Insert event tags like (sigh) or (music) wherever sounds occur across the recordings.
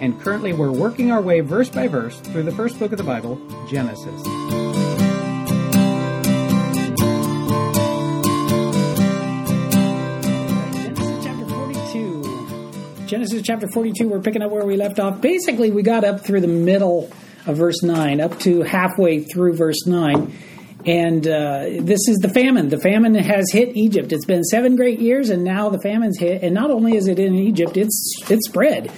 and currently we're working our way verse by verse through the first book of the Bible, Genesis. Genesis chapter 42. Genesis chapter 42, we're picking up where we left off. Basically, we got up through the middle of verse 9, up to halfway through verse 9. And uh, this is the famine. The famine has hit Egypt. It's been seven great years, and now the famine's hit. And not only is it in Egypt, it's it's spread.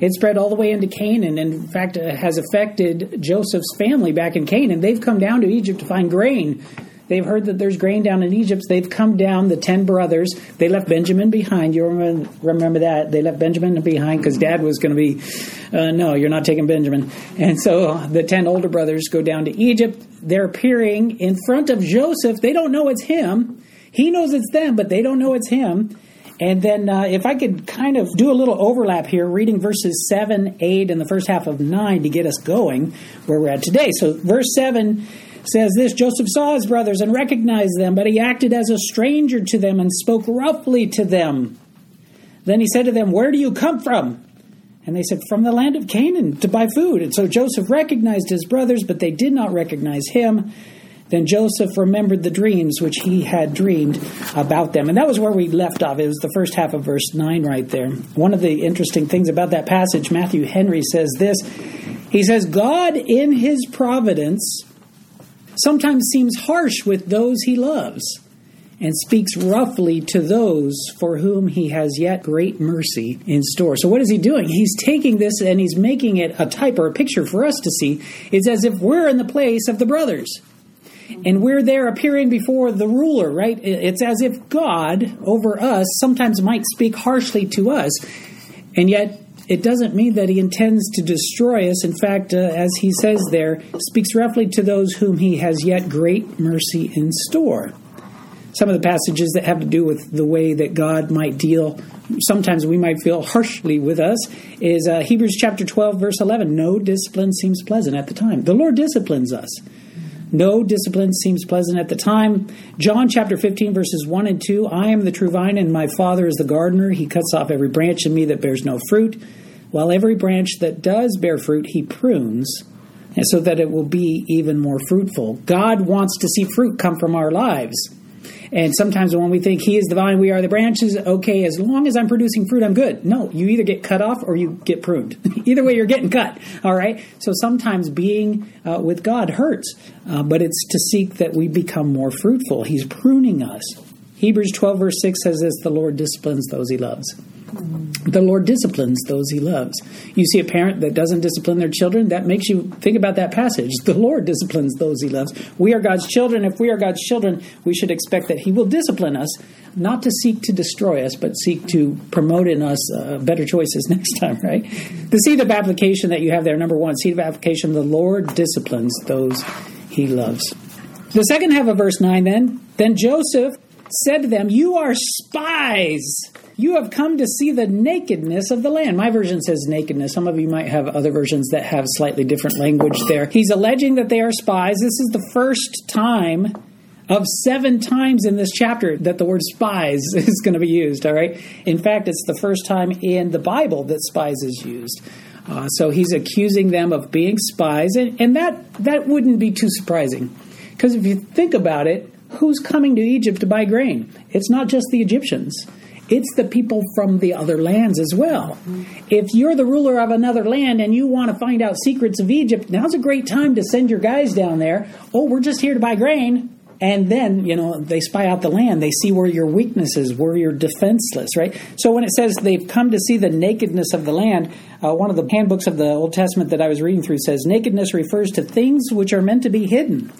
It spread all the way into Canaan. And in fact, it has affected Joseph's family back in Canaan. They've come down to Egypt to find grain. They've heard that there's grain down in Egypt. They've come down, the ten brothers. They left Benjamin behind. You remember, remember that? They left Benjamin behind because dad was going to be, uh, no, you're not taking Benjamin. And so the ten older brothers go down to Egypt. They're appearing in front of Joseph. They don't know it's him. He knows it's them, but they don't know it's him. And then, uh, if I could kind of do a little overlap here, reading verses 7, 8, and the first half of 9 to get us going where we're at today. So, verse 7 says this Joseph saw his brothers and recognized them, but he acted as a stranger to them and spoke roughly to them. Then he said to them, Where do you come from? And they said, From the land of Canaan to buy food. And so Joseph recognized his brothers, but they did not recognize him. Then Joseph remembered the dreams which he had dreamed about them. And that was where we left off. It was the first half of verse 9 right there. One of the interesting things about that passage, Matthew Henry says this He says, God in his providence sometimes seems harsh with those he loves and speaks roughly to those for whom he has yet great mercy in store. So, what is he doing? He's taking this and he's making it a type or a picture for us to see. It's as if we're in the place of the brothers. And we're there appearing before the ruler, right? It's as if God over us sometimes might speak harshly to us, and yet it doesn't mean that he intends to destroy us. In fact, uh, as he says there, speaks roughly to those whom he has yet great mercy in store. Some of the passages that have to do with the way that God might deal, sometimes we might feel harshly with us, is uh, Hebrews chapter 12, verse 11. No discipline seems pleasant at the time. The Lord disciplines us. No discipline seems pleasant at the time. John chapter 15, verses 1 and 2 I am the true vine, and my Father is the gardener. He cuts off every branch in me that bears no fruit, while every branch that does bear fruit, he prunes, so that it will be even more fruitful. God wants to see fruit come from our lives. And sometimes when we think He is the vine, we are the branches, okay, as long as I'm producing fruit, I'm good. No, you either get cut off or you get pruned. (laughs) either way, you're getting cut, all right? So sometimes being uh, with God hurts, uh, but it's to seek that we become more fruitful. He's pruning us. Hebrews 12, verse 6 says this the Lord disciplines those He loves. The Lord disciplines those he loves. You see a parent that doesn't discipline their children, that makes you think about that passage. The Lord disciplines those he loves. We are God's children. If we are God's children, we should expect that he will discipline us, not to seek to destroy us, but seek to promote in us uh, better choices (laughs) next time, right? The seed of application that you have there, number one, seed of application, the Lord disciplines those he loves. The second half of verse 9 then, then Joseph said to them, You are spies. You have come to see the nakedness of the land. My version says nakedness. Some of you might have other versions that have slightly different language there. He's alleging that they are spies. This is the first time of seven times in this chapter that the word spies (laughs) is going to be used, all right? In fact, it's the first time in the Bible that spies is used. Uh, so he's accusing them of being spies, and, and that, that wouldn't be too surprising. Because if you think about it, who's coming to Egypt to buy grain? It's not just the Egyptians. It's the people from the other lands as well. If you're the ruler of another land and you want to find out secrets of Egypt, now's a great time to send your guys down there. Oh, we're just here to buy grain. And then, you know, they spy out the land. They see where your weaknesses, where you're defenseless, right? So when it says they've come to see the nakedness of the land, uh, one of the handbooks of the Old Testament that I was reading through says nakedness refers to things which are meant to be hidden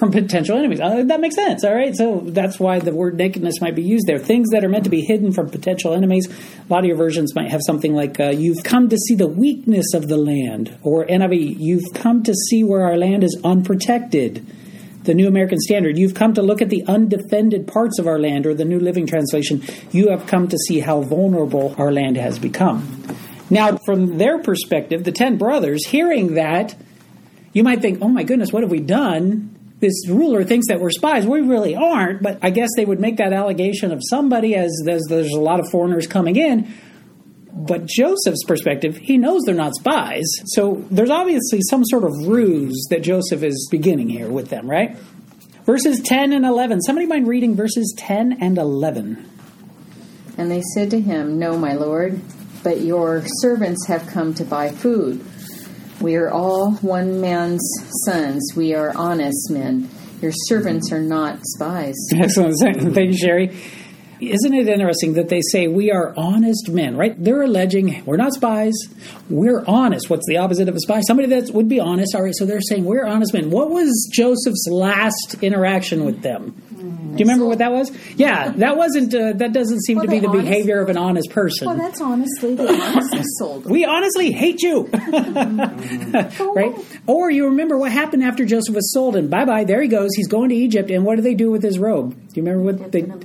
from potential enemies. Uh, that makes sense, all right? So that's why the word nakedness might be used there. Things that are meant to be hidden from potential enemies. A lot of your versions might have something like, uh, You've come to see the weakness of the land, or NIV, You've come to see where our land is unprotected. The New American Standard, you've come to look at the undefended parts of our land, or the New Living Translation, you have come to see how vulnerable our land has become. Now, from their perspective, the ten brothers, hearing that, you might think, oh my goodness, what have we done? This ruler thinks that we're spies. We really aren't, but I guess they would make that allegation of somebody as, as there's a lot of foreigners coming in. But Joseph's perspective, he knows they're not spies. So there's obviously some sort of ruse that Joseph is beginning here with them, right? Verses 10 and 11. Somebody mind reading verses 10 and 11? And they said to him, No, my lord, but your servants have come to buy food. We are all one man's sons. We are honest men. Your servants are not spies. (laughs) Excellent. Thank you, Sherry. Isn't it interesting that they say we are honest men, right? They're alleging we're not spies. We're honest. What's the opposite of a spy? Somebody that would be honest. All right, so they're saying we're honest men. What was Joseph's last interaction with them? Do you remember what that was? Yeah, that wasn't. Uh, that doesn't seem Well, to be the honest- behavior of an honest person. Well, that's honestly they honestly sold we honestly hate you, (laughs) right? Or you remember what happened after Joseph was sold, and bye bye, there he goes. He's going to Egypt, and what do they do with his robe? Do you remember what they blood.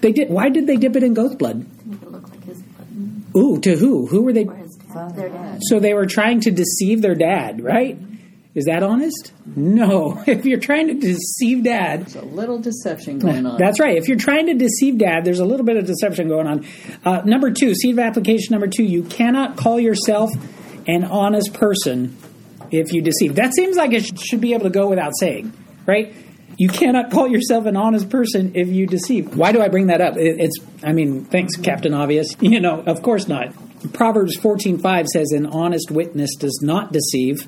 they did? Why did they dip it in goat's blood? Make it look like his blood. Ooh, to who? Who were they? Or his dad. Their dad. So they were trying to deceive their dad, right? Is that honest? No. (laughs) If you're trying to deceive dad, There's a little deception going on. that's right. If you're trying to deceive dad, there's a little bit of deception going on. Uh, number two, seed of application number two, you cannot call yourself an honest person if you deceive. That seems like it should be able to go without saying, right? You cannot call yourself an honest person if you deceive. Why do I bring that up? It's, I mean, thanks, Captain Obvious. (laughs) You know, of course not. Proverbs 14.5 says, an honest witness does not deceive,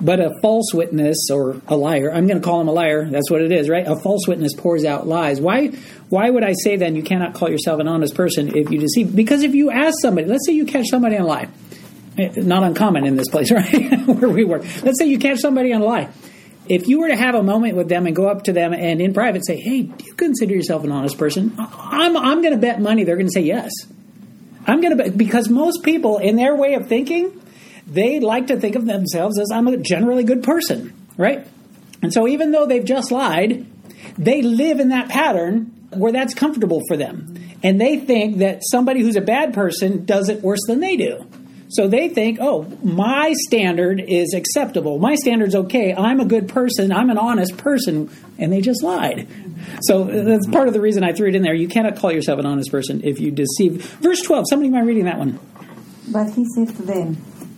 but a false witness or a liar, I'm going to call him a liar. That's what it is, right? A false witness pours out lies. Why why would I say then you cannot call yourself an honest person if you deceive? Because if you ask somebody, let's say you catch somebody on a lie. Eh, Not uncommon in this place, (laughs) right? Where we work. Let's say you catch somebody on a lie. If you were to have a moment with them and go up to them and in private say, "Hey, do you consider yourself an honest person?" I'm I'm going to bet money they're going to say yes. I'm going to bet because most people in their way of thinking they like to think of themselves as I'm a generally good person, right? And so even though they've just lied, they live in that pattern where that's comfortable for them. And they think that somebody who's a bad person does it worse than they do. So they think, oh, my standard is acceptable. My standard's okay. I'm a good person. I'm an honest person. And they just lied. So that's part of the reason I threw it in there. You cannot call yourself an honest person if you deceive. Verse 12, somebody mind reading that one? But he said to them,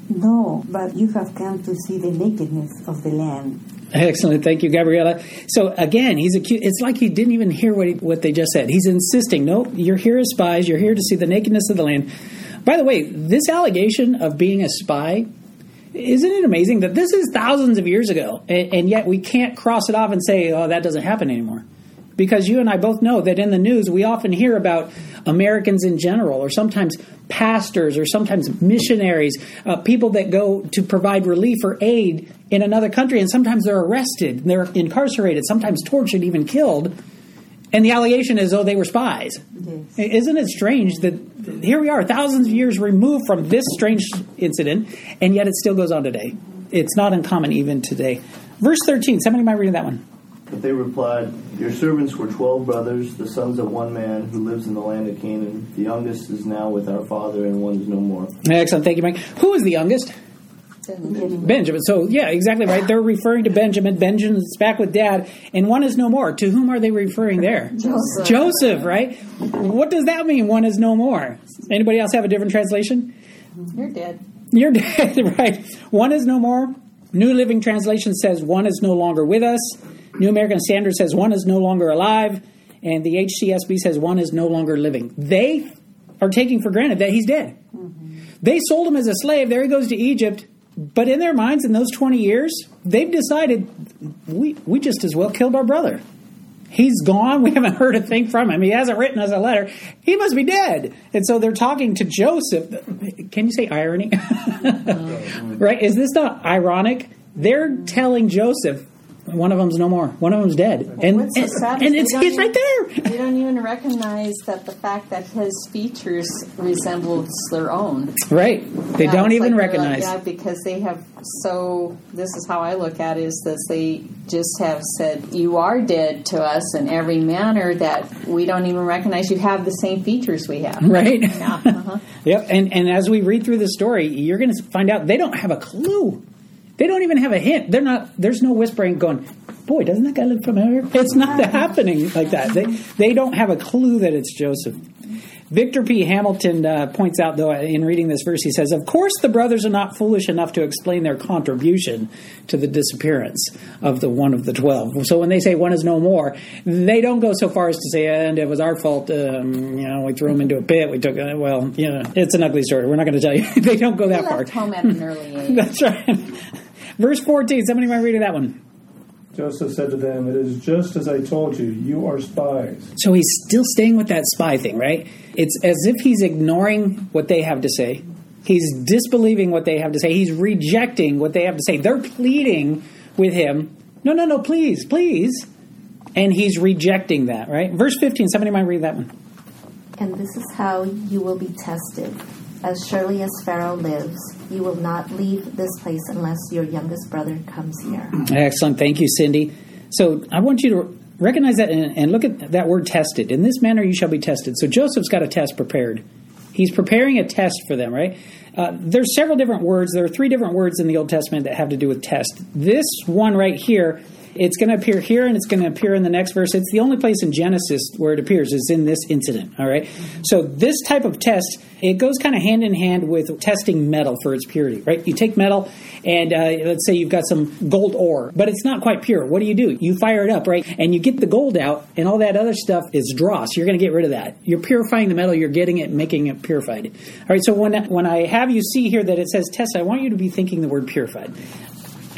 No, but you have come to see the nakedness of the land. Excellent, thank you, Gabriella. So again, he's accused. It's like he didn't even hear what he, what they just said. He's insisting, no, you're here as spies. You're here to see the nakedness of the land. By the way, this allegation of being a spy, isn't it amazing that this is thousands of years ago, and, and yet we can't cross it off and say, oh, that doesn't happen anymore. Because you and I both know that in the news we often hear about Americans in general, or sometimes pastors, or sometimes missionaries, uh, people that go to provide relief or aid in another country, and sometimes they're arrested, they're incarcerated, sometimes tortured, even killed. And the allegation is, oh, they were spies. Yes. Isn't it strange that here we are, thousands of years removed from this strange incident, and yet it still goes on today? It's not uncommon even today. Verse 13, somebody might read that one. But they replied, Your servants were twelve brothers, the sons of one man who lives in the land of Canaan. The youngest is now with our father, and one is no more. Excellent, thank you, Mike. Who is the youngest? Benjamin. So, yeah, exactly right. They're referring to Benjamin. Benjamin's back with dad, and one is no more. To whom are they referring there? Joseph. Joseph, right? What does that mean, one is no more? Anybody else have a different translation? You're dead. You're (laughs) dead, right? One is no more. New Living Translation says one is no longer with us. New American Standard says one is no longer alive. And the HCSB says one is no longer living. They are taking for granted that he's dead. They sold him as a slave. There he goes to Egypt. But in their minds, in those 20 years, they've decided we, we just as well killed our brother. He's gone. We (laughs) haven't heard a thing from him. He hasn't written us a letter. He must be dead. And so they're talking to Joseph. Can you say irony? (laughs) right? Is this not ironic? They're telling Joseph, one of them's no more. One of them's dead, and and, and it's they right there. They don't even recognize that the fact that his features resembles their own. Right? They Yeah, don't even like like, recognize. yeah, because they have so. This is how I look at it: is that they just have said, "You are dead to us in every manner that we don't even recognize you have the same features we have." (laughs) Right? Yeah. Uh-huh. (laughs) Yep. And and as we read through the story, you're going to find out they don't have a clue. They don't even have a hint. They're not. There's no whispering going. Boy, doesn't that guy look familiar? (laughs) It's not happening like that. They they don't have a clue that it's Joseph. Victor P. Hamilton uh, points out, though, in reading this verse, he says, Of course, the brothers are not foolish enough to explain their contribution to the disappearance of the one of the twelve. So when they say one is no more, they don't go so far as to say, And it was our fault. Um, you know, we threw him into a pit. We took, uh, well, you know, it's an ugly story. We're not going to tell you. (laughs) they don't go that far. home at an early (laughs) age. That's right. Verse 14. Somebody might read that one. Joseph said to them, It is just as I told you, you are spies. So he's still staying with that spy thing, right? It's as if he's ignoring what they have to say. He's disbelieving what they have to say. He's rejecting what they have to say. They're pleading with him, no, no, no, please, please. And he's rejecting that, right? Verse 15, somebody might read that one. And this is how you will be tested. As surely as Pharaoh lives, you will not leave this place unless your youngest brother comes here. Excellent. Thank you, Cindy. So I want you to recognize that and, and look at that word tested. In this manner you shall be tested. So Joseph's got a test prepared. He's preparing a test for them, right? Uh, there's several different words. There are three different words in the Old Testament that have to do with test. This one right here, it's going to appear here and it's going to appear in the next verse. It's the only place in Genesis where it appears is in this incident, all right? So this type of test, it goes kind of hand in hand with testing metal for its purity, right? You take metal and uh, let's say you've got some gold ore, but it's not quite pure. What do you do? You fire it up, right? And you get the gold out, and all that other stuff is dross. You're going to get rid of that. You're purifying the metal. You're getting it, making it purified. All right. So when when I have you see here that it says test, I want you to be thinking the word purified.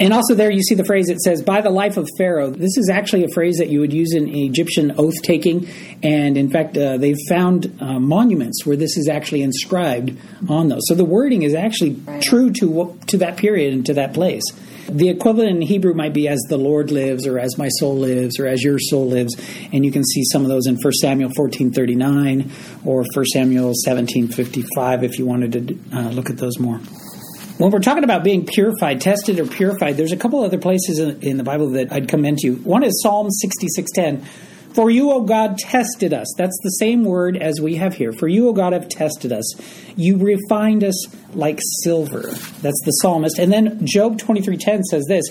And also there you see the phrase it says by the life of Pharaoh. This is actually a phrase that you would use in Egyptian oath taking, and in fact uh, they've found uh, monuments where this is actually inscribed on those. So the wording is actually Right. true to to that period and to that place. The equivalent in Hebrew might be as the Lord lives, or as my soul lives, or as your soul lives, and you can see some of those in 1 Samuel fourteen thirty nine or 1 Samuel seventeen fifty five if you wanted to uh, look at those more. When we're talking about being purified, tested or purified, there's a couple other places in, in the Bible that I'd commend to you. One is Psalm 66:10. For you, O God, tested us. That's the same word as we have here. For you, O God, have tested us. You refined us like silver. That's the psalmist. And then Job 23:10 says this.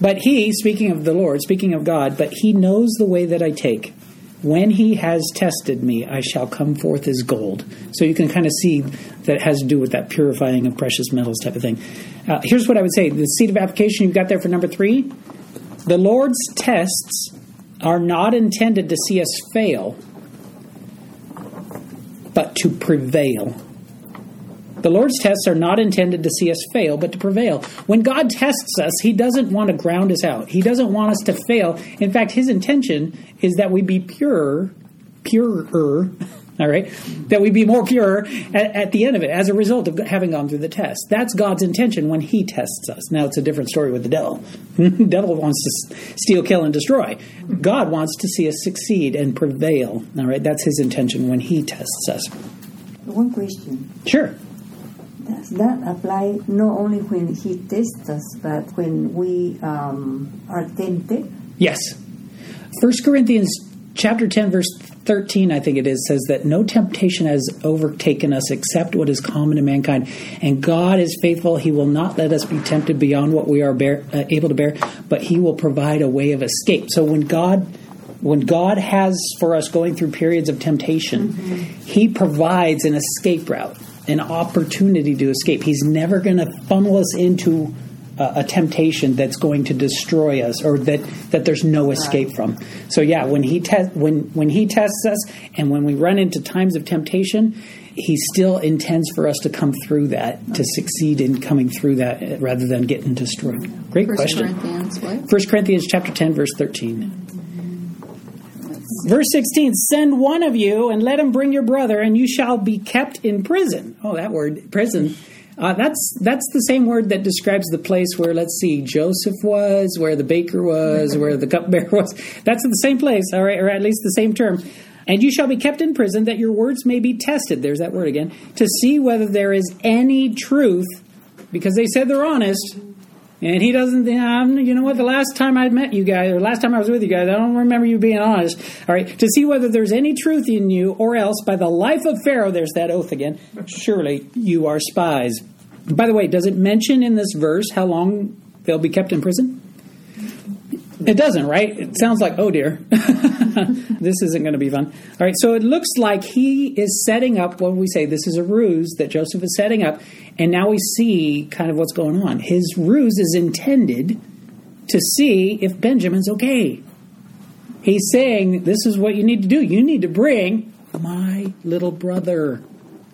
But he, speaking of the Lord, speaking of God, but he knows the way that I take. When he has tested me, I shall come forth as gold. So you can kind of see that it has to do with that purifying of precious metals type of thing. Uh, here's what I would say the seed of application you've got there for number three. The Lord's tests are not intended to see us fail, but to prevail. The Lord's tests are not intended to see us fail, but to prevail. When God tests us, He doesn't want to ground us out. He doesn't want us to fail. In fact, His intention is that we be pure, purer, (laughs) all right, that we be more pure at, at the end of it as a result of having gone through the test. That's God's intention when He tests us. Now, it's a different story with the devil. the (laughs) devil wants to steal, kill, and destroy. God wants to see us succeed and prevail. All right, that's His intention when He tests us. One question. Sure. Does that apply not only when he tests us, but when we um, are tempted? Yes. First Corinthians chapter 10 verse 13 I think it is says that no temptation has overtaken us except what is common to mankind and God is faithful he will not let us be tempted beyond what we are bear, uh, able to bear but he will provide a way of escape. So when God when God has for us going through periods of temptation, he provides an escape route, an opportunity to escape. He's never going to funnel us into a, a temptation that's going to destroy us or that, that there's no escape from. So yeah, when he te- when when he tests us and when we run into times of temptation, he still intends for us to come through that, to succeed in coming through that rather than getting destroyed. Great First question. Corinthians, what? 1 Corinthians chapter 10 verse 13. Verse 16, send one of you and let him bring your brother and you shall be kept in prison. Oh, that word, prison. Uh, that's that's the same word that describes the place where let's see Joseph was, where the baker was, (laughs) where the cupbearer was. That's the same place, all right, or at least the same term. And you shall be kept in prison that your words may be tested. There's that word again to see whether there is any truth, because they said they're honest. And he doesn't, um, you know what, the last time I met you guys, or last time I was with you guys, I don't remember you being honest. All right, to see whether there's any truth in you, or else by the life of Pharaoh, there's that oath again, surely you are spies. By the way, does it mention in this verse how long they'll be kept in prison? It doesn't, right? It sounds like, oh dear, (laughs) this isn't going to be fun. All right, so it looks like he is setting up what we say this is a ruse that Joseph is setting up, and now we see kind of what's going on. His ruse is intended to see if Benjamin's okay. He's saying, This is what you need to do. You need to bring my little brother,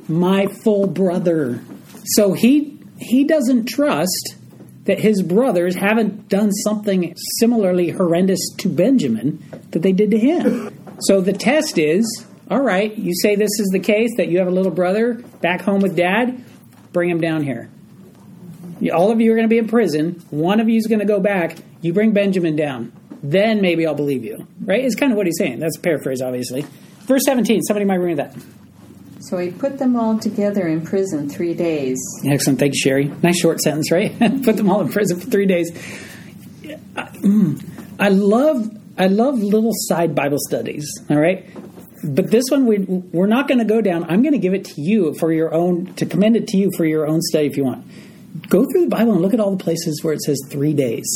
my full brother. So he he doesn't trust that his brothers haven't done something similarly horrendous to Benjamin that they did to him. So the test is all right, you say this is the case, that you have a little brother back home with dad, bring him down here. All of you are going to be in prison. One of you is going to go back. You bring Benjamin down. Then maybe I'll believe you. Right? It's kind of what he's saying. That's a paraphrase, obviously. Verse 17, somebody might read that. So he put them all together in prison three days. Excellent. Thanks, Sherry. Nice short sentence, right? (laughs) put them all in prison for three days. I, mm, I love I love little side Bible studies. All right, but this one we we're not going to go down. I'm going to give it to you for your own to commend it to you for your own study if you want. Go through the Bible and look at all the places where it says three days.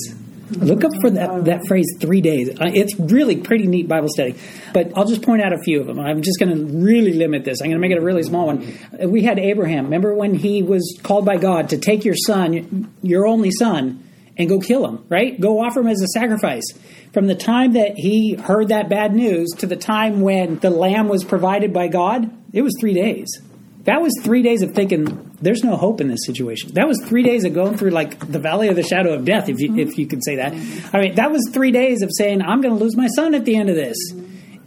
Look up for that, that phrase three days. Uh, It's really pretty neat Bible study. But I'll just point out a few of them. I'm just going to really limit this. I'm going to make it a really small one. Uh, We had Abraham. Remember when he was called by God to take your son, your only son, and go kill him, right? Go offer him as a sacrifice. From the time that he heard that bad news to the time when the lamb was provided by God, it was three days. That was three days of thinking there's no hope in this situation. That was three days of going through like the valley of the shadow of death, if you if you could say that. I mean, that was three days of saying I'm going to lose my son at the end of this.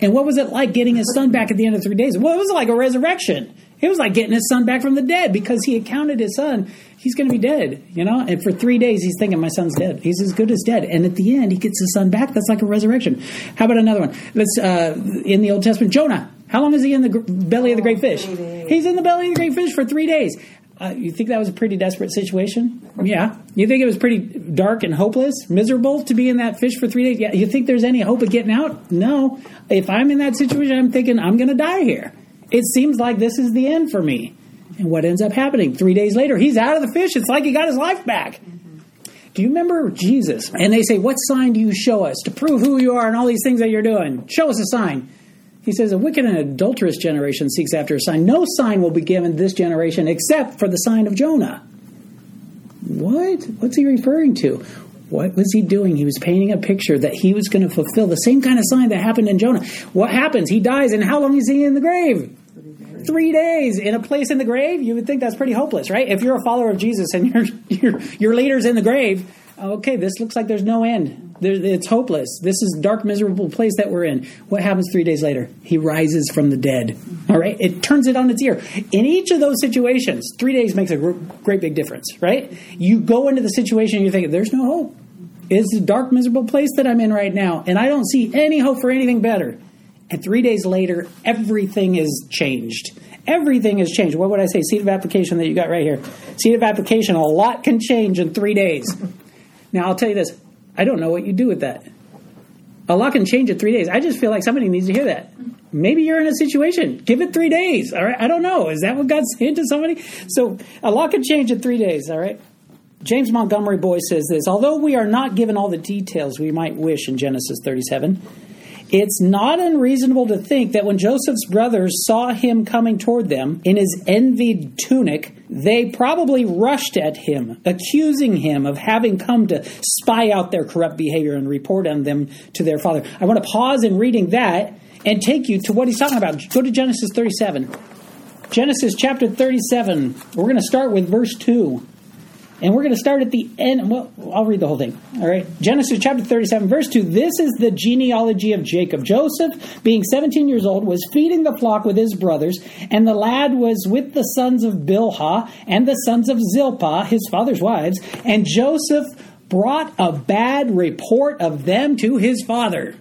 And what was it like getting his son back at the end of three days? Well, it was like a resurrection. It was like getting his son back from the dead because he had counted his son. He's going to be dead, you know. And for three days, he's thinking, "My son's dead. He's as good as dead." And at the end, he gets his son back. That's like a resurrection. How about another one? Let's uh, in the Old Testament, Jonah. How long is he in the belly of the great fish? He's in the belly of the great fish for three days. Uh, you think that was a pretty desperate situation? Yeah. You think it was pretty dark and hopeless, miserable to be in that fish for three days? Yeah. You think there's any hope of getting out? No. If I'm in that situation, I'm thinking I'm going to die here. It seems like this is the end for me. And what ends up happening? Three days later, he's out of the fish. It's like he got his life back. Do you remember Jesus? And they say, What sign do you show us to prove who you are and all these things that you're doing? Show us a sign. He says, A wicked and adulterous generation seeks after a sign. No sign will be given this generation except for the sign of Jonah. What? What's he referring to? What was he doing? He was painting a picture that he was going to fulfill the same kind of sign that happened in Jonah. What happens? He dies, and how long is he in the grave? Three days in a place in the grave. You would think that's pretty hopeless, right? If you're a follower of Jesus and (laughs) your your your leader's in the grave, okay, this looks like there's no end. It's hopeless. This is dark, miserable place that we're in. What happens three days later? He rises from the dead. All right, it turns it on its ear. In each of those situations, three days makes a great big difference, right? You go into the situation and you're thinking, there's no hope. It's a dark, miserable place that I'm in right now, and I don't see any hope for anything better. And three days later, everything is changed. Everything has changed. What would I say? Seat of application that you got right here. Seat of application, a lot can change in three days. Now, I'll tell you this I don't know what you do with that. A lot can change in three days. I just feel like somebody needs to hear that. Maybe you're in a situation. Give it three days. All right. I don't know. Is that what God's saying to somebody? So a lot can change in three days. All right. James Montgomery Boice says this Although we are not given all the details we might wish in Genesis 37, it's not unreasonable to think that when Joseph's brothers saw him coming toward them in his envied tunic, they probably rushed at him, accusing him of having come to spy out their corrupt behavior and report on them to their father. I want to pause in reading that and take you to what he's talking about. Go to Genesis 37. Genesis chapter 37. We're going to start with verse 2. And we're going to start at the end. Well, I'll read the whole thing. All right. Genesis chapter 37, verse 2. This is the genealogy of Jacob. Joseph, being 17 years old, was feeding the flock with his brothers, and the lad was with the sons of Bilhah and the sons of Zilpah, his father's wives. And Joseph brought a bad report of them to his father.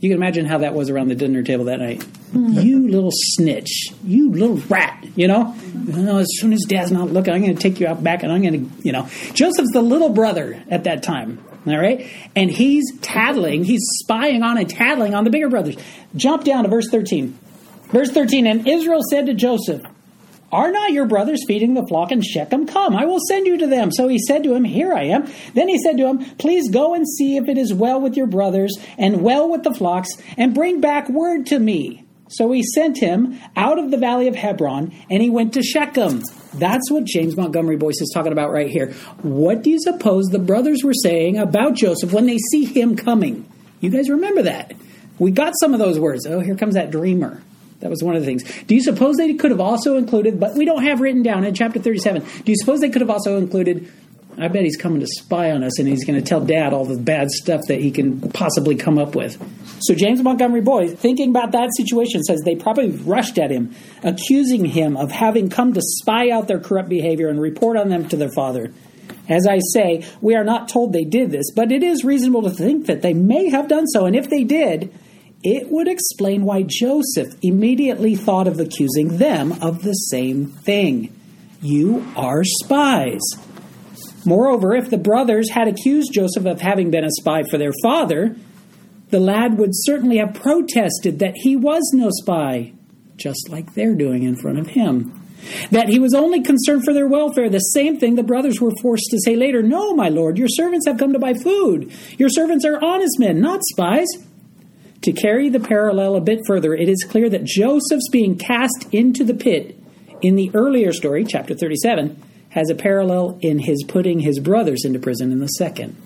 You can imagine how that was around the dinner table that night. Mm-hmm. You little snitch. You little rat. You know? You know, as soon as dad's not looking, I'm going to take you out back and I'm going to, you know. Joseph's the little brother at that time. All right? And he's tattling, he's spying on and tattling on the bigger brothers. Jump down to verse 13. Verse 13 And Israel said to Joseph, are not your brothers feeding the flock in Shechem? Come, I will send you to them. So he said to him, Here I am. Then he said to him, Please go and see if it is well with your brothers and well with the flocks, and bring back word to me. So he sent him out of the valley of Hebron, and he went to Shechem. That's what James Montgomery Boice is talking about right here. What do you suppose the brothers were saying about Joseph when they see him coming? You guys remember that? We got some of those words. Oh, here comes that dreamer. That was one of the things. Do you suppose they could have also included, but we don't have written down in chapter 37, do you suppose they could have also included, I bet he's coming to spy on us and he's going to tell dad all the bad stuff that he can possibly come up with? So James Montgomery Boice, thinking about that situation, says they probably rushed at him, accusing him of having come to spy out their corrupt behavior and report on them to their father. As I say, we are not told they did this, but it is reasonable to think that they may have done so, and if they did, it would explain why Joseph immediately thought of accusing them of the same thing. You are spies. Moreover, if the brothers had accused Joseph of having been a spy for their father, the lad would certainly have protested that he was no spy, just like they're doing in front of him. That he was only concerned for their welfare, the same thing the brothers were forced to say later No, my lord, your servants have come to buy food. Your servants are honest men, not spies. To carry the parallel a bit further, it is clear that Joseph's being cast into the pit in the earlier story, chapter 37, has a parallel in his putting his brothers into prison in the second.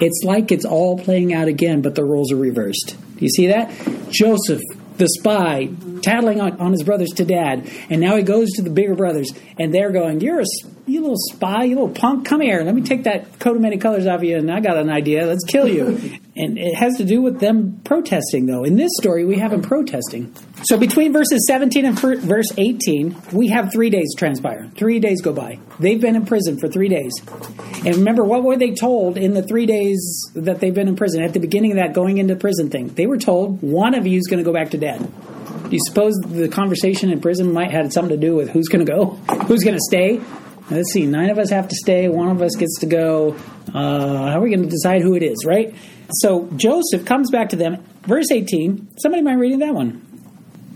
It's like it's all playing out again, but the roles are reversed. Do you see that? Joseph, the spy, tattling on, on his brothers to dad, and now he goes to the bigger brothers, and they're going, "You're a you little spy, you little punk. Come here. Let me take that coat of many colors off you, and I got an idea. Let's kill you." (laughs) And it has to do with them protesting, though. In this story, we have them protesting. So between verses 17 and verse 18, we have three days transpire. Three days go by. They've been in prison for three days. And remember, what were they told in the three days that they've been in prison? At the beginning of that going into prison thing, they were told one of you is going to go back to dad. Do you suppose the conversation in prison might have something to do with who's going to go, (laughs) who's going to stay? Let's see, nine of us have to stay, one of us gets to go. Uh, how are we going to decide who it is, right? So Joseph comes back to them. Verse 18. Somebody mind reading that one?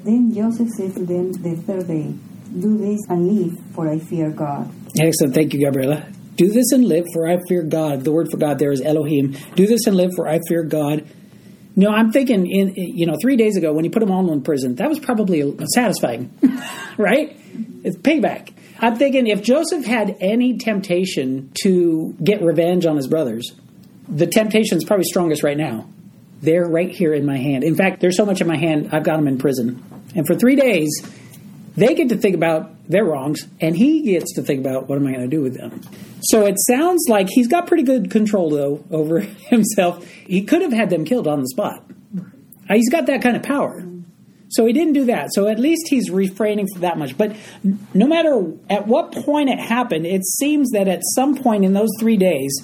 Then Joseph said to them the third day, Do this and live, for I fear God. Excellent. Thank you, Gabriela. Do this and live, for I fear God. The word for God there is Elohim. Do this and live, for I fear God. No, I'm thinking, in you know, three days ago when you put them all in prison, that was probably satisfying, (laughs) right? It's payback. I'm thinking if Joseph had any temptation to get revenge on his brothers, the temptation is probably strongest right now. They're right here in my hand. In fact, there's so much in my hand, I've got them in prison. And for three days, they get to think about their wrongs, and he gets to think about what am I going to do with them. So it sounds like he's got pretty good control, though, over (laughs) himself. He could have had them killed on the spot. He's got that kind of power. So he didn't do that. So at least he's refraining from that much. But no matter at what point it happened, it seems that at some point in those three days,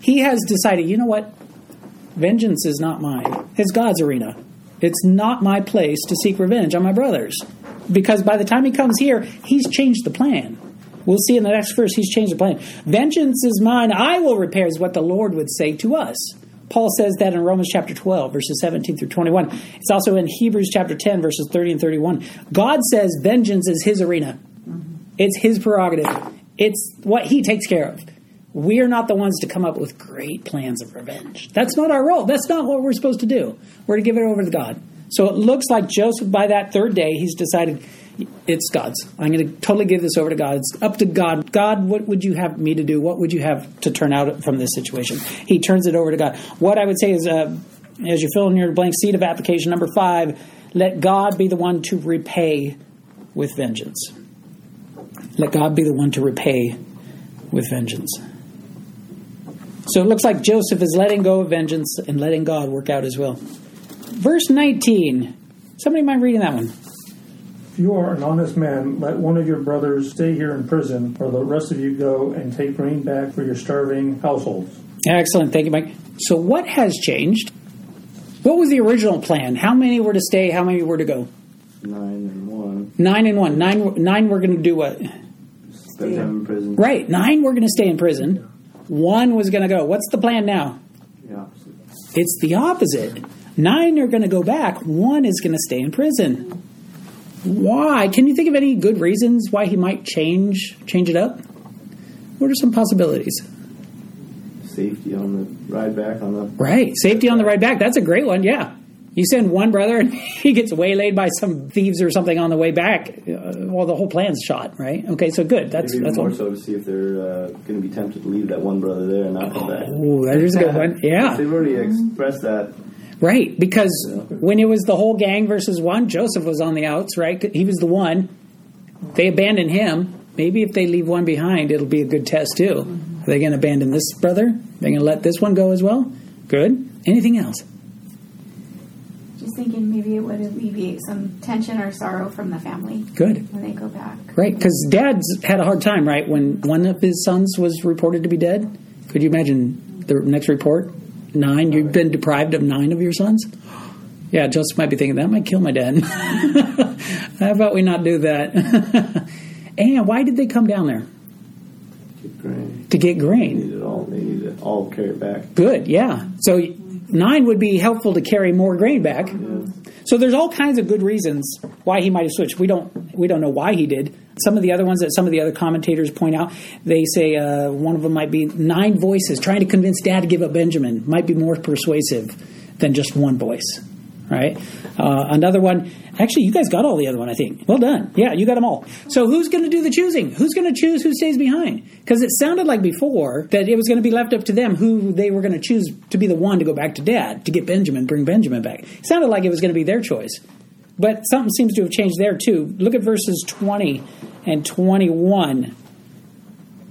he has decided, you know what? Vengeance is not mine. It's God's arena. It's not my place to seek revenge on my brothers. Because by the time he comes here, he's changed the plan. We'll see in the next verse, he's changed the plan. Vengeance is mine, I will repair, is what the Lord would say to us. Paul says that in Romans chapter 12, verses 17 through 21. It's also in Hebrews chapter 10, verses 30 and 31. God says vengeance is his arena, mm-hmm. it's his prerogative, it's what he takes care of. We are not the ones to come up with great plans of revenge. That's not our role. That's not what we're supposed to do. We're to give it over to God. So it looks like Joseph, by that third day, he's decided it's God's. I'm going to totally give this over to God. It's up to God. God, what would you have me to do? What would you have to turn out from this situation? He turns it over to God. What I would say is, uh, as you fill in your blank seat of application number five, let God be the one to repay with vengeance. Let God be the one to repay with vengeance. So it looks like Joseph is letting go of vengeance and letting God work out his will. Verse 19. Somebody mind reading that one? If you are an honest man, let one of your brothers stay here in prison, or the rest of you go and take grain back for your starving households. Excellent. Thank you, Mike. So what has changed? What was the original plan? How many were to stay? How many were to go? Nine and one. Nine and one. Nine, nine were going to do what? Spend time in prison. Right. Nine were going to stay in prison. One was going to go. What's the plan now? The opposite. It's the opposite. Nine are going to go back. One is going to stay in prison. Why? Can you think of any good reasons why he might change change it up? What are some possibilities? Safety on the ride back on the. Right. Safety on the ride back. That's a great one. Yeah. You send one brother and (laughs) he gets waylaid by some thieves or something on the way back. Uh, well, the whole plan's shot, right? Okay, so good. That's Maybe that's more one. so to see if they're uh, going to be tempted to leave that one brother there and not come back. Ooh, that is a good (laughs) one. Yeah. They've already expressed that. Right, because when it was the whole gang versus one, Joseph was on the outs, right? He was the one. They abandoned him. Maybe if they leave one behind, it'll be a good test too. Are they going to abandon this brother? They're going to let this one go as well? Good. Anything else? Just thinking maybe it would alleviate some tension or sorrow from the family Good. when they go back. Right, because dad's had a hard time, right? When one of his sons was reported to be dead. Could you imagine the next report? Nine. You've been deprived of nine of your sons? Yeah, Joseph might be thinking, that might kill my dad. (laughs) How about we not do that? (laughs) and why did they come down there? Get grain. To get They grain. need it all. They all carry back. Good, yeah. So nine would be helpful to carry more grain back. Yeah. So there's all kinds of good reasons why he might have switched. We don't we don't know why he did. Some of the other ones that some of the other commentators point out, they say uh, one of them might be nine voices trying to convince Dad to give up Benjamin might be more persuasive than just one voice, right? Uh, another one, actually, you guys got all the other one, I think. Well done. Yeah, you got them all. So who's going to do the choosing? Who's going to choose who stays behind? Because it sounded like before that it was going to be left up to them who they were going to choose to be the one to go back to Dad to get Benjamin, bring Benjamin back. It sounded like it was going to be their choice. But something seems to have changed there too. Look at verses 20 and 21.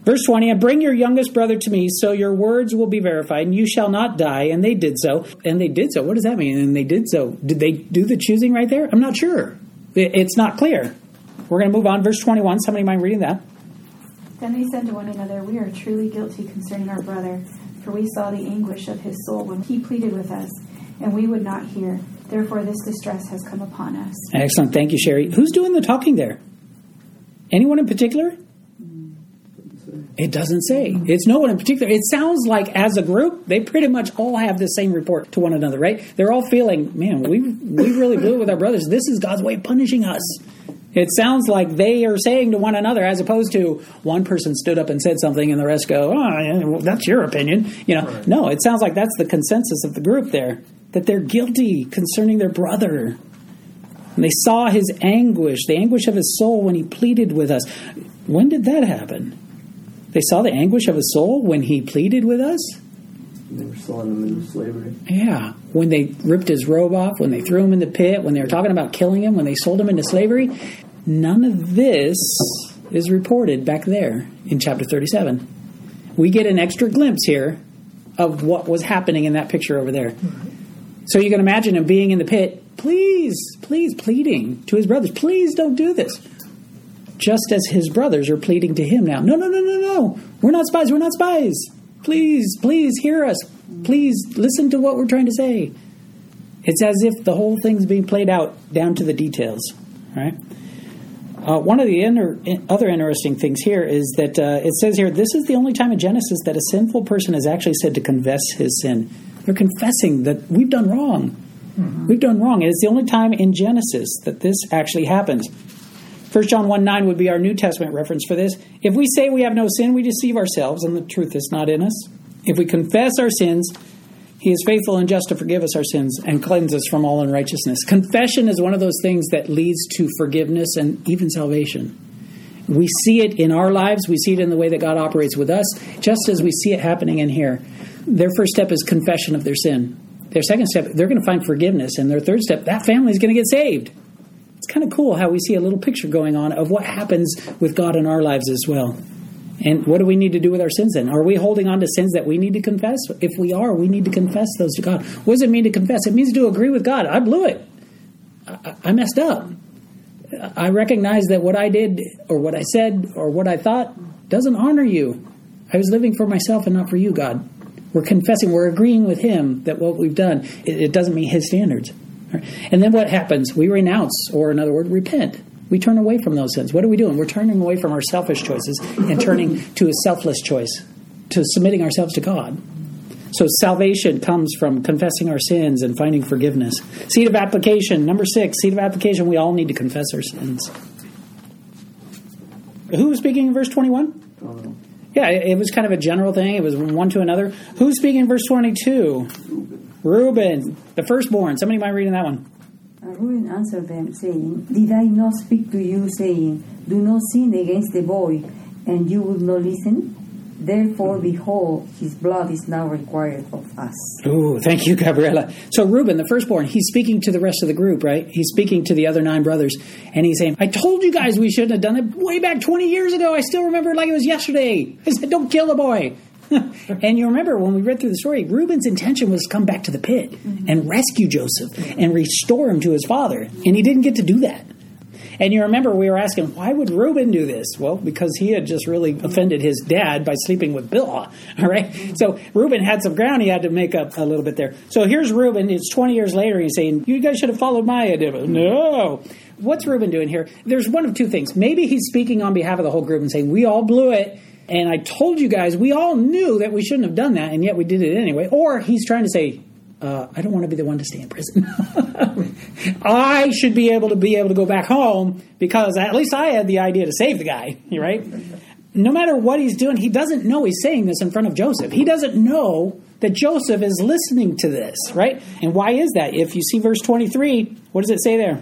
Verse 20, and bring your youngest brother to me, so your words will be verified, and you shall not die. And they did so. And they did so. What does that mean? And they did so. Did they do the choosing right there? I'm not sure. It's not clear. We're going to move on. Verse 21. Somebody mind reading that? Then they said to one another, We are truly guilty concerning our brother, for we saw the anguish of his soul when he pleaded with us, and we would not hear. Therefore, this distress has come upon us. Excellent. Thank you, Sherry. Who's doing the talking there? Anyone in particular? It doesn't say. It's no one in particular. It sounds like as a group, they pretty much all have the same report to one another, right? They're all feeling, man, we we really blew it with our brothers. This is God's way of punishing us. It sounds like they are saying to one another, as opposed to one person stood up and said something, and the rest go, "Oh, yeah, well, that's your opinion." You know, no. It sounds like that's the consensus of the group there that they're guilty concerning their brother. And they saw his anguish, the anguish of his soul when he pleaded with us. When did that happen? They saw the anguish of his soul when he pleaded with us? They were selling him into slavery. Yeah. When they ripped his robe off, when they threw him in the pit, when they were talking about killing him, when they sold him into slavery. None of this is reported back there in chapter 37. We get an extra glimpse here of what was happening in that picture over there. Mm-hmm. So you can imagine him being in the pit, please, please, pleading to his brothers, please don't do this. Just as his brothers are pleading to him now, no, no, no, no, no, we're not spies, we're not spies. Please, please hear us. Please listen to what we're trying to say. It's as if the whole thing's being played out down to the details, right? Uh, one of the inter- other interesting things here is that uh, it says here this is the only time in Genesis that a sinful person is actually said to confess his sin. They're confessing that we've done wrong. Mm-hmm. We've done wrong. And it's the only time in Genesis that this actually happens. 1 John 1 9 would be our New Testament reference for this. If we say we have no sin, we deceive ourselves, and the truth is not in us. If we confess our sins, he is faithful and just to forgive us our sins and cleanse us from all unrighteousness. Confession is one of those things that leads to forgiveness and even salvation. We see it in our lives, we see it in the way that God operates with us, just as we see it happening in here. Their first step is confession of their sin. Their second step, they're going to find forgiveness. And their third step, that family is going to get saved. It's kind of cool how we see a little picture going on of what happens with God in our lives as well. And what do we need to do with our sins then? Are we holding on to sins that we need to confess? If we are, we need to confess those to God. What does it mean to confess? It means to agree with God. I blew it. I, I messed up. I recognize that what I did or what I said or what I thought doesn't honor you. I was living for myself and not for you, God. We're confessing, we're agreeing with Him that what we've done, it, it doesn't meet His standards. And then what happens? We renounce, or in other words, repent. We turn away from those sins. What are we doing? We're turning away from our selfish choices and turning to a selfless choice, to submitting ourselves to God. So salvation comes from confessing our sins and finding forgiveness. Seed of application, number six, seed of application, we all need to confess our sins. Who was speaking in verse 21? Yeah, it was kind of a general thing. It was one to another. Who's speaking in verse 22? Reuben, the firstborn. Somebody mind reading that one? Reuben answered them, saying, Did I not speak to you, saying, Do not sin against the boy, and you would not listen? Therefore, behold, his blood is now required of us. Ooh, thank you, Gabriella. So Reuben, the firstborn, he's speaking to the rest of the group, right? He's speaking to the other nine brothers, and he's saying, I told you guys we shouldn't have done it way back 20 years ago. I still remember it like it was yesterday. I said, don't kill the boy. (laughs) and you remember when we read through the story, Reuben's intention was to come back to the pit mm-hmm. and rescue Joseph and restore him to his father. And he didn't get to do that. And you remember we were asking, why would Reuben do this? Well, because he had just really offended his dad by sleeping with Bilhah. (laughs) All right. So Reuben had some ground he had to make up a little bit there. So here's Reuben. It's 20 years later. He's saying, you guys should have followed my idea. No. What's Reuben doing here? There's one of two things. Maybe he's speaking on behalf of the whole group and saying, we all blew it. And I told you guys, we all knew that we shouldn't have done that, and yet we did it anyway. Or he's trying to say, uh, I don't want to be the one to stay in prison. (laughs) I should be able to be able to go back home because at least I had the idea to save the guy, (laughs) right? No matter what he's doing, he doesn't know he's saying this in front of Joseph. He doesn't know that Joseph is listening to this, right? And why is that? If you see verse 23, what does it say there?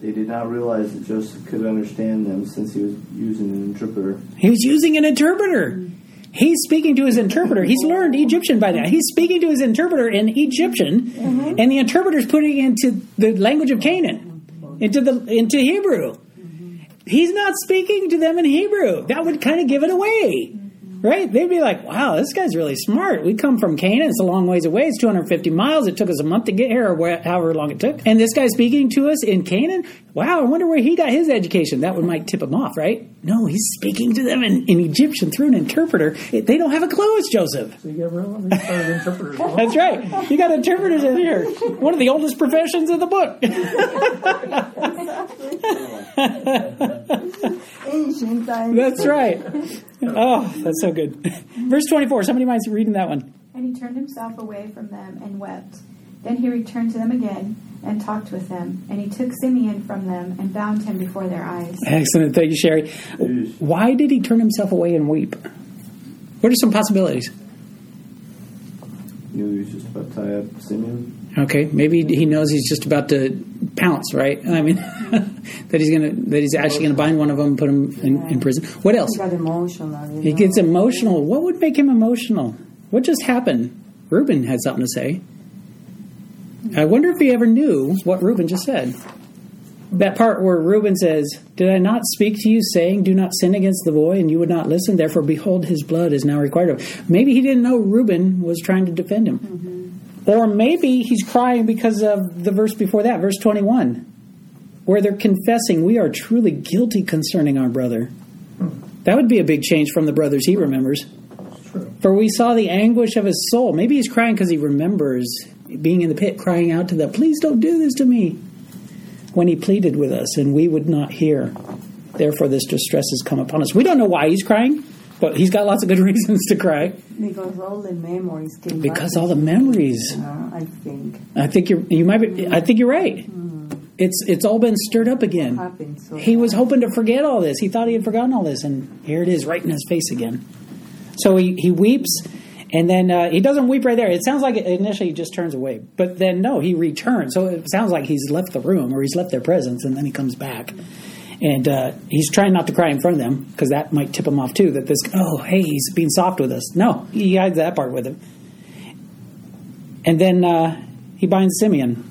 They did not realize that Joseph could understand them since he was using an interpreter. He was using an interpreter. He's speaking to his interpreter. He's learned Egyptian by now. He's speaking to his interpreter in Egyptian, mm-hmm. and the interpreter's putting it into the language of Canaan, into the into Hebrew. He's not speaking to them in Hebrew. That would kind of give it away right? They'd be like, wow, this guy's really smart. We come from Canaan. It's a long ways away. It's 250 miles. It took us a month to get here or however long it took. And this guy's speaking to us in Canaan. Wow, I wonder where he got his education. That would might tip him off, right? No, he's speaking to them in, in Egyptian through an interpreter. They don't have a clue it's Joseph. So you got real interpreters. (laughs) That's right. You got interpreters in here. One of the oldest professions in the book. (laughs) Ancient times. That's right. Oh, that's so good. (laughs) Verse 24. Somebody minds reading that one. And he turned himself away from them and wept. Then he returned to them again and talked with them. And he took Simeon from them and bound him before their eyes. Excellent. Thank you, Sherry. Why did he turn himself away and weep? What are some possibilities? He knew he was just about to tie up Simeon. Okay, maybe he knows he's just about to pounce, right? I mean, (laughs) that he's gonna that he's actually gonna bind one of them, and put him in, in prison. What else? He got emotional. you He gets emotional. What would make him emotional? What just happened? Reuben had something to say. I wonder if he ever knew what Reuben just said. That part where Reuben says, Did I not speak to you, saying, Do not sin against the boy, and you would not listen? Therefore, behold, his blood is now required of him. Maybe he didn't know Reuben was trying to defend him. Mm-hmm. Or maybe he's crying because of the verse before that, verse 21, where they're confessing, We are truly guilty concerning our brother. That would be a big change from the brothers he remembers. For we saw the anguish of his soul. Maybe he's crying because he remembers being in the pit, crying out to them, Please don't do this to me. When he pleaded with us, and we would not hear. Therefore, this distress has come upon us. We don't know why he's crying, but he's got lots of good (laughs) reasons to cry. Because all the memories came Because all the memories. Uh, I think I think you're you might be I think you're right. It's it's all been stirred up again. happened. So He was hoping to forget all this. He thought he had forgotten all this, and here it is, right in his face again. So he, he weeps, and then uh, he doesn't weep right there. It sounds like initially he just turns away, but then no, he returns. So it sounds like he's left the room or he's left their presence, and then he comes back. And uh, he's trying not to cry in front of them because that might tip him off too. That this, oh, hey, he's being soft with us. No, he hides that part with him. And then uh, he binds Simeon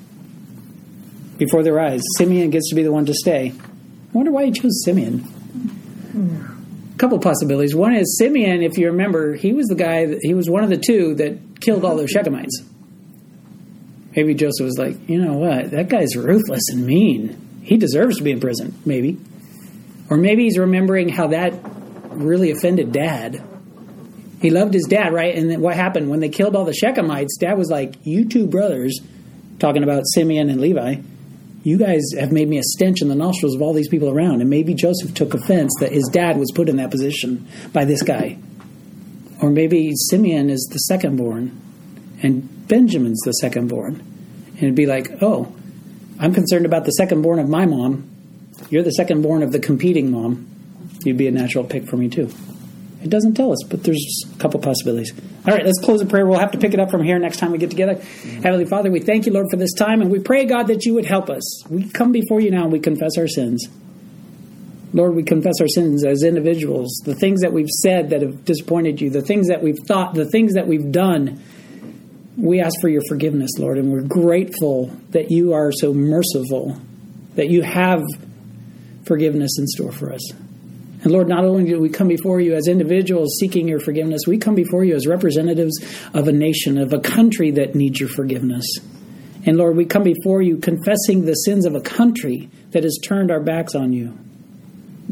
before their eyes. Simeon gets to be the one to stay. I wonder why he chose Simeon. A couple possibilities. One is Simeon, if you remember, he was the guy, that, he was one of the two that killed all those Shechemites. Maybe Joseph was like, you know what, that guy's ruthless and mean. He deserves to be in prison, maybe. Or maybe he's remembering how that really offended dad. He loved his dad, right? And what happened when they killed all the Shechemites? Dad was like, "You two brothers, talking about Simeon and Levi, you guys have made me a stench in the nostrils of all these people around." And maybe Joseph took offense that his dad was put in that position by this guy, or maybe Simeon is the second born, and Benjamin's the second born, and it'd be like, "Oh, I'm concerned about the second born of my mom. You're the second born of the competing mom. You'd be a natural pick for me too." It doesn't tell us, but there's a couple possibilities. All right, let's close the prayer. We'll have to pick it up from here next time we get together. Heavenly Father, we thank you, Lord, for this time, and we pray, God, that you would help us. We come before you now and we confess our sins. Lord, we confess our sins as individuals, the things that we've said that have disappointed you, the things that we've thought, the things that we've done. We ask for your forgiveness, Lord, and we're grateful that you are so merciful, that you have forgiveness in store for us. And Lord, not only do we come before you as individuals seeking your forgiveness, we come before you as representatives of a nation, of a country that needs your forgiveness. And Lord, we come before you confessing the sins of a country that has turned our backs on you.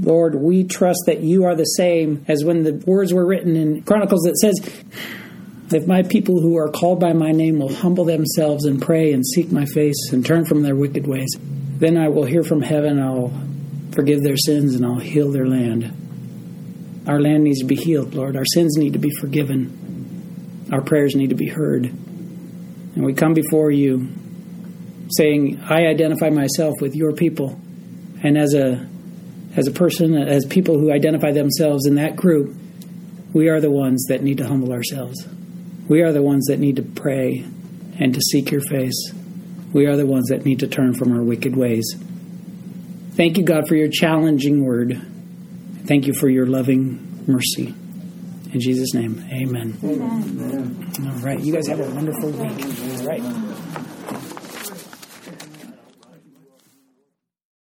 Lord, we trust that you are the same as when the words were written in Chronicles that says, If my people who are called by my name will humble themselves and pray and seek my face and turn from their wicked ways, then I will hear from heaven, I'll forgive their sins, and I'll heal their land. Our land needs to be healed, Lord. Our sins need to be forgiven. Our prayers need to be heard. And we come before you saying, I identify myself with your people. And as a as a person, as people who identify themselves in that group, we are the ones that need to humble ourselves. We are the ones that need to pray and to seek your face. We are the ones that need to turn from our wicked ways. Thank you, God, for your challenging word. Thank you for your loving mercy. In Jesus' name, amen. Amen. All right. You guys have a wonderful week. All right.